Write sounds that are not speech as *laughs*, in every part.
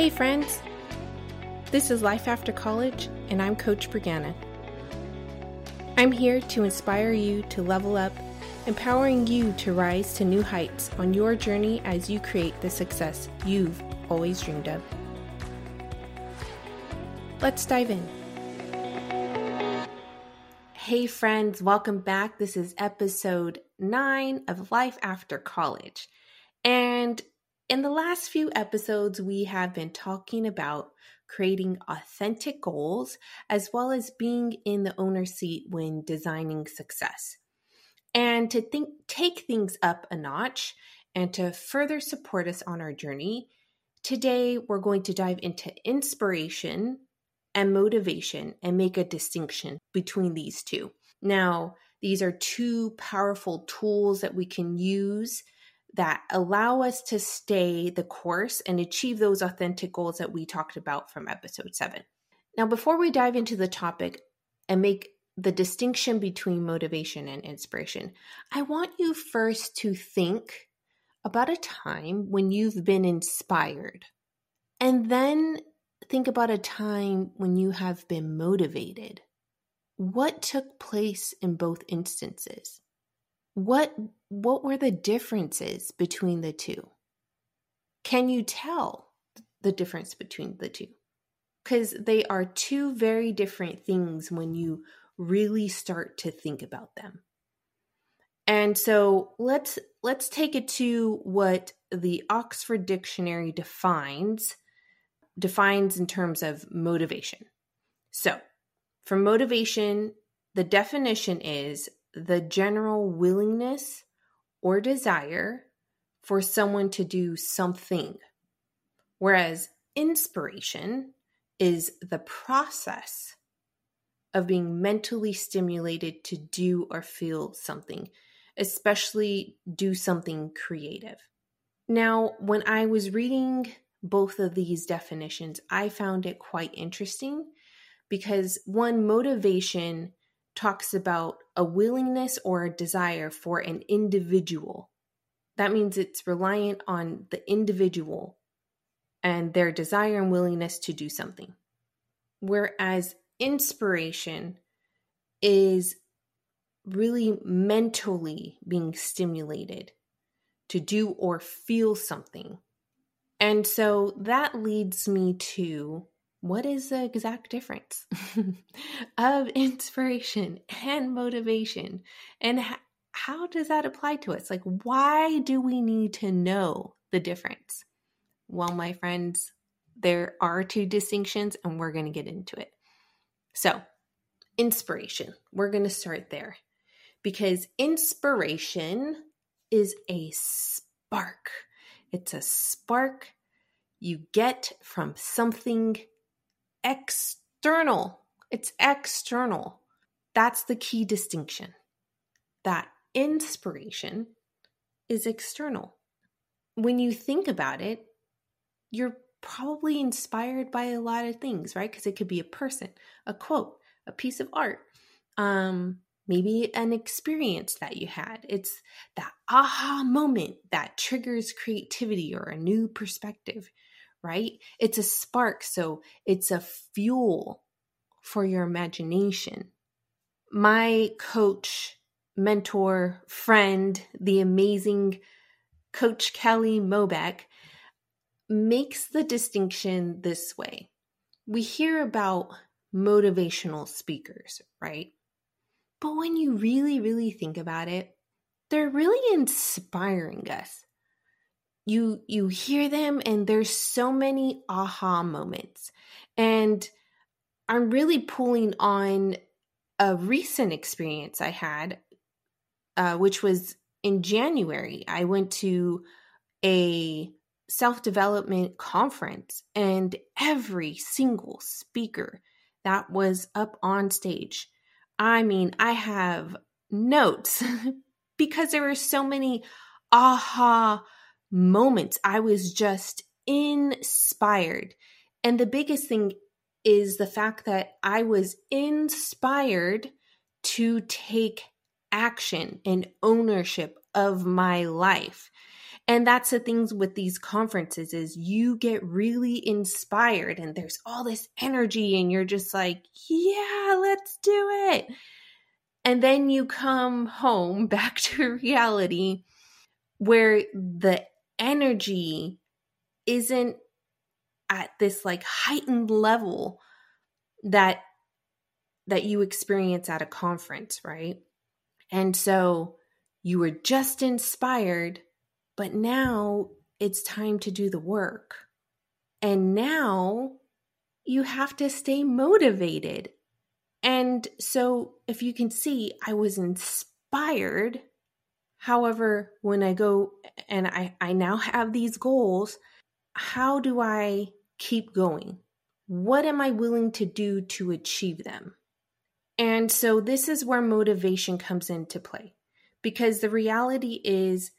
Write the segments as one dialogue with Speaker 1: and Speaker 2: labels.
Speaker 1: Hey, friends! This is Life After College, and I'm Coach Brianna. I'm here to inspire you to level up, empowering you to rise to new heights on your journey as you create the success you've always dreamed of. Let's dive in. Hey, friends, welcome back. This is episode nine of Life After College. And in the last few episodes, we have been talking about creating authentic goals as well as being in the owner seat when designing success. And to think take things up a notch and to further support us on our journey, today we're going to dive into inspiration and motivation and make a distinction between these two. Now, these are two powerful tools that we can use that allow us to stay the course and achieve those authentic goals that we talked about from episode seven. Now, before we dive into the topic and make the distinction between motivation and inspiration, I want you first to think about a time when you've been inspired. And then think about a time when you have been motivated. What took place in both instances? What what were the differences between the two? Can you tell the difference between the two? Cuz they are two very different things when you really start to think about them. And so let's let's take it to what the Oxford Dictionary defines defines in terms of motivation. So, for motivation, the definition is the general willingness or desire for someone to do something, whereas inspiration is the process of being mentally stimulated to do or feel something, especially do something creative. Now, when I was reading both of these definitions, I found it quite interesting because one motivation talks about a willingness or a desire for an individual. That means it's reliant on the individual and their desire and willingness to do something. Whereas inspiration is really mentally being stimulated to do or feel something. And so that leads me to what is the exact difference *laughs* of inspiration and motivation? And how does that apply to us? Like, why do we need to know the difference? Well, my friends, there are two distinctions, and we're going to get into it. So, inspiration, we're going to start there because inspiration is a spark. It's a spark you get from something external. It's external. That's the key distinction. That inspiration is external. When you think about it, you're probably inspired by a lot of things, right? Because it could be a person, a quote, a piece of art, um, maybe an experience that you had. It's that aha moment that triggers creativity or a new perspective right? It's a spark, so it's a fuel for your imagination. My coach, mentor, friend, the amazing Coach Kelly Mobeck, makes the distinction this way. We hear about motivational speakers, right? But when you really, really think about it, they're really inspiring us you you hear them and there's so many aha moments. And i'm really pulling on a recent experience i had uh, which was in january. I went to a self-development conference and every single speaker that was up on stage i mean i have notes *laughs* because there were so many aha moments. I was just inspired. And the biggest thing is the fact that I was inspired to take action and ownership of my life. And that's the things with these conferences is you get really inspired and there's all this energy and you're just like, yeah, let's do it. And then you come home *laughs* back to reality where the energy isn't at this like heightened level that that you experience at a conference, right? And so you were just inspired, but now it's time to do the work. And now you have to stay motivated. And so, if you can see, I was inspired. However, when I go and I, I now have these goals, how do I keep going? What am I willing to do to achieve them? And so this is where motivation comes into play because the reality is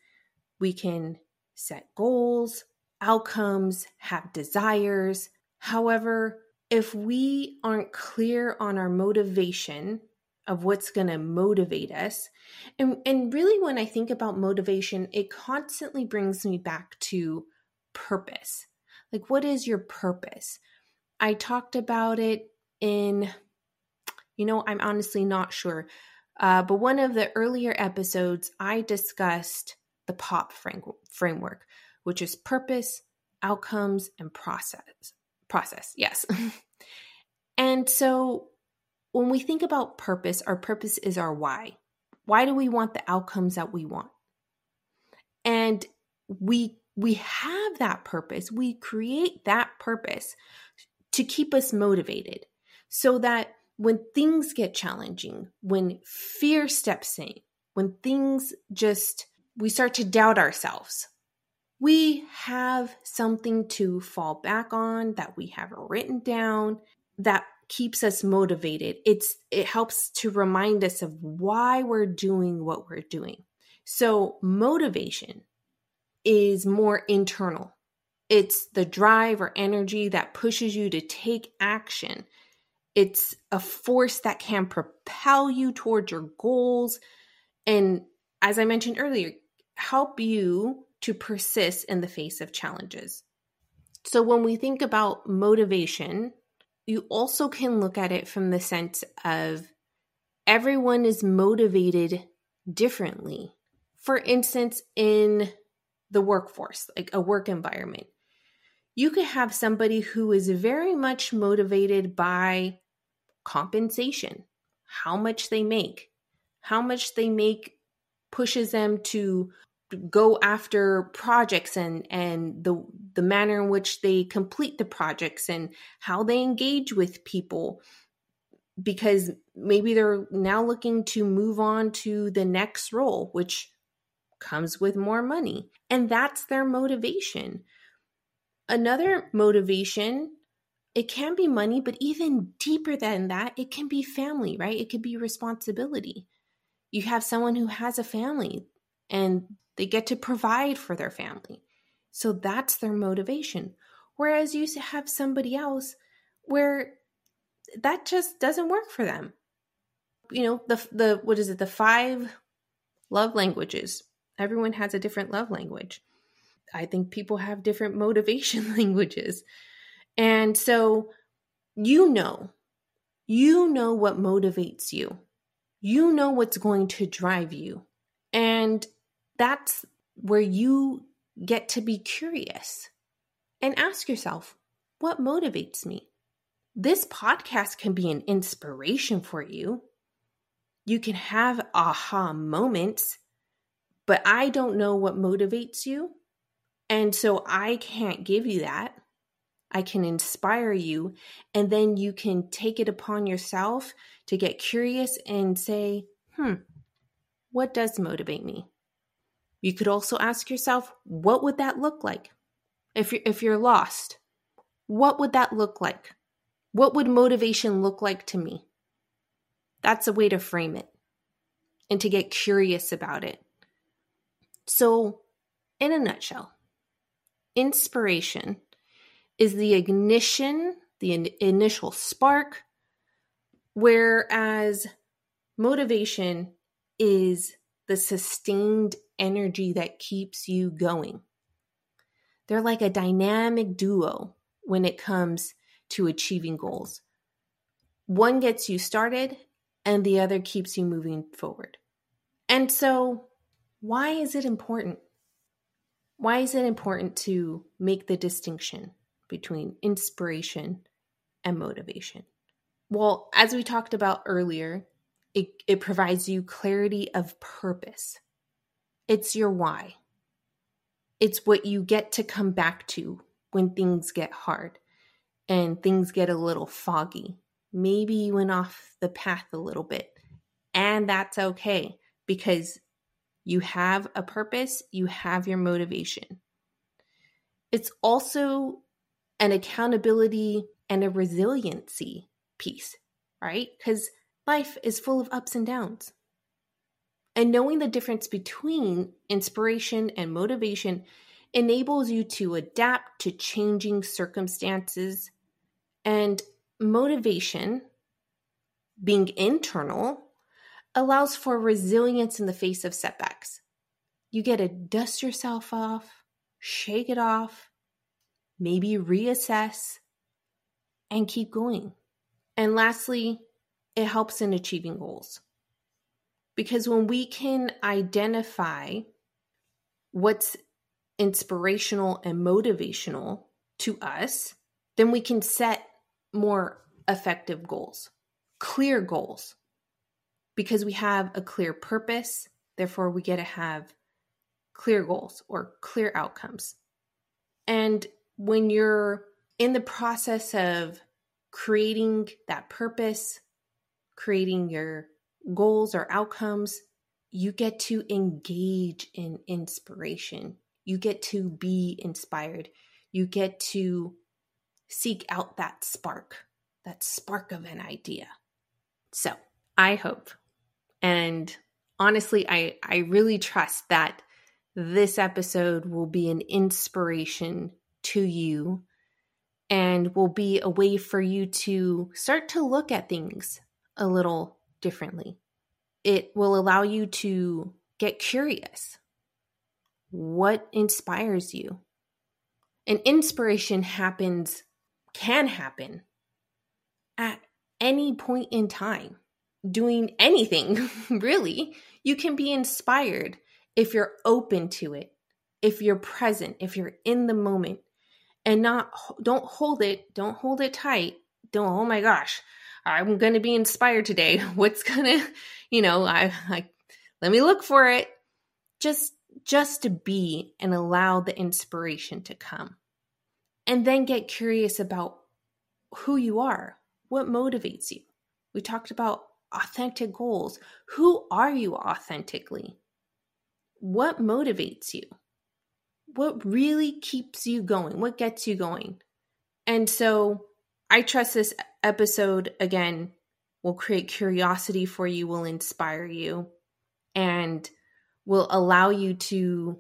Speaker 1: we can set goals, outcomes, have desires. However, if we aren't clear on our motivation of what's going to motivate us, and, and really when I think about motivation, it constantly brings me back to purpose. Like, what is your purpose? I talked about it in you know, I'm honestly not sure. Uh, but one of the earlier episodes, I discussed the POP framework, which is purpose, outcomes, and process. Process, yes. *laughs* and so when we think about purpose, our purpose is our why. Why do we want the outcomes that we want? And we we have that purpose. We create that purpose to keep us motivated so that when things get challenging, when fear steps in, when things just, we start to doubt ourselves, we have something to fall back on that we have written down that keeps us motivated. It's it helps to remind us of why we're doing what we're doing. So motivation is more internal. It's the drive or energy that pushes you to take action it's a force that can propel you towards your goals. And as I mentioned earlier, help you to persist in the face of challenges. So when we think about motivation, you also can look at it from the sense of everyone is motivated differently. For instance, in the workforce, like a work environment, you could have somebody who is very much motivated by compensation, how much they make. How much they make pushes them to go after projects and and the the manner in which they complete the projects and how they engage with people because maybe they're now looking to move on to the next role which comes with more money and that's their motivation another motivation it can be money, but even deeper than that, it can be family, right? It could be responsibility. You have someone who has a family and they get to provide for their family. So that's their motivation. Whereas you have somebody else where that just doesn't work for them. You know, the the what is it? The five love languages. Everyone has a different love language. I think people have different motivation *laughs* languages. And so you know, you know what motivates you. You know what's going to drive you. And that's where you get to be curious and ask yourself, what motivates me? This podcast can be an inspiration for you. You can have aha moments, but I don't know what motivates you. And so I can't give you that. I can inspire you, and then you can take it upon yourself to get curious and say, hmm, what does motivate me? You could also ask yourself, what would that look like? If you're, if you're lost, what would that look like? What would motivation look like to me? That's a way to frame it and to get curious about it. So, in a nutshell, inspiration is the ignition, the in- initial spark, whereas motivation is the sustained energy that keeps you going. They're like a dynamic duo when it comes to achieving goals. One gets you started, and the other keeps you moving forward. And so, why is it important? Why is it important to make the distinction between inspiration and motivation? Well, as we talked about earlier, it, it provides you clarity of purpose. It's your why. It's what you get to come back to when things get hard and things get a little foggy. Maybe you went off the path a little bit, and that's okay because you have a purpose, you have your motivation. It's also an accountability and a resiliency piece, right? Because life is full of ups and downs. And knowing the difference between inspiration and motivation enables you to adapt to changing circumstances. And motivation, being internal, allows for resilience in the face of setbacks. You get to dust yourself off, shake it off, maybe reassess, and keep going. And lastly, it helps in achieving goals. Because when we can identify what's inspirational and motivational to us, then we can set more effective goals, clear goals, because we have a clear purpose. Therefore, we get to have clear goals or clear outcomes. And when you're in the process of creating that purpose, creating your goals or outcomes, you get to engage in inspiration. You get to be inspired. You get to seek out that spark, that spark of an idea. So I hope, and honestly, I, I really trust that this episode will be an inspiration to you and will be a way for you to start to look at things a little differently. It will allow you to get curious. What inspires you? And inspiration happens, can happen at any point in time, doing anything, *laughs* really. You can be inspired if you're open to it, if you're present, if you're in the moment, and not, don't hold it, don't hold it tight. Don't, oh my gosh, I'm going to be inspired today. *laughs* What's going to, you know, I, I, let me look for it. Just, just to be and allow the inspiration to come. And then get curious about who you are, what motivates you. We talked about authentic goals. Who are you authentically? What motivates you? What really keeps you going? What gets you going? And so I trust this episode again will create curiosity for you, will inspire you, and will allow you to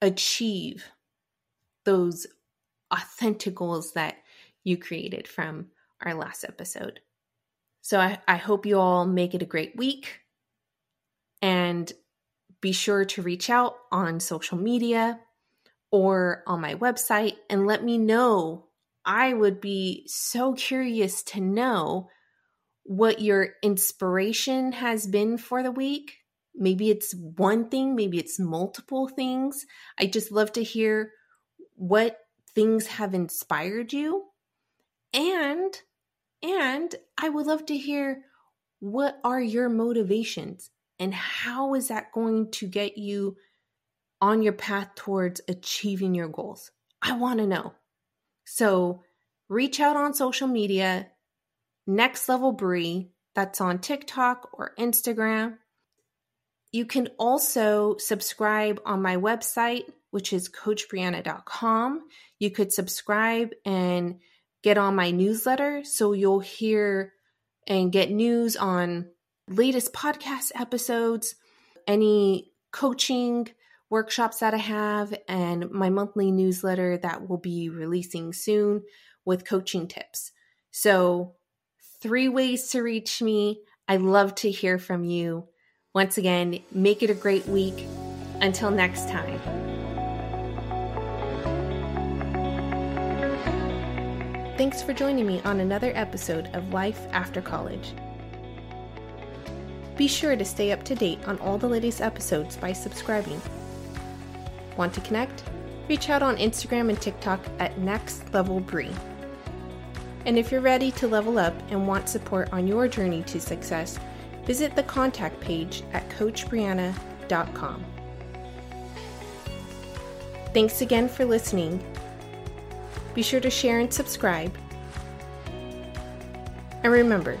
Speaker 1: achieve those authentic goals that you created from our last episode. So I, I hope you all make it a great week and be sure to reach out on social media or on my website and let me know I would be so curious to know what your inspiration has been for the week. Maybe it's one thing, maybe it's multiple things. I just love to hear what things have inspired you. And and I would love to hear what are your motivations and how is that going to get you on your path towards achieving your goals? I want to know. So reach out on social media, Next Level Brie, that's on TikTok or Instagram. You can also subscribe on my website, which is coachbrianna.com. You could subscribe and get on my newsletter so you'll hear and get news on latest podcast episodes, any coaching workshops that I have, and my monthly newsletter that will be releasing soon with coaching tips. So, three ways to reach me. I love to hear from you. Once again, make it a great week. Until next time. Thanks for joining me on another episode of Life After College. Be sure to stay up to date on all the latest episodes by subscribing. Want to connect? Reach out on Instagram and TikTok at Next Level Bree. And if you're ready to level up and want support on your journey to success, visit the contact page at CoachBrianna.com. Thanks again for listening. Be sure to share and subscribe. And remember,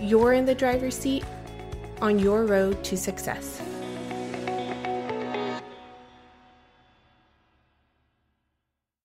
Speaker 1: you're in the driver's seat on your road to success.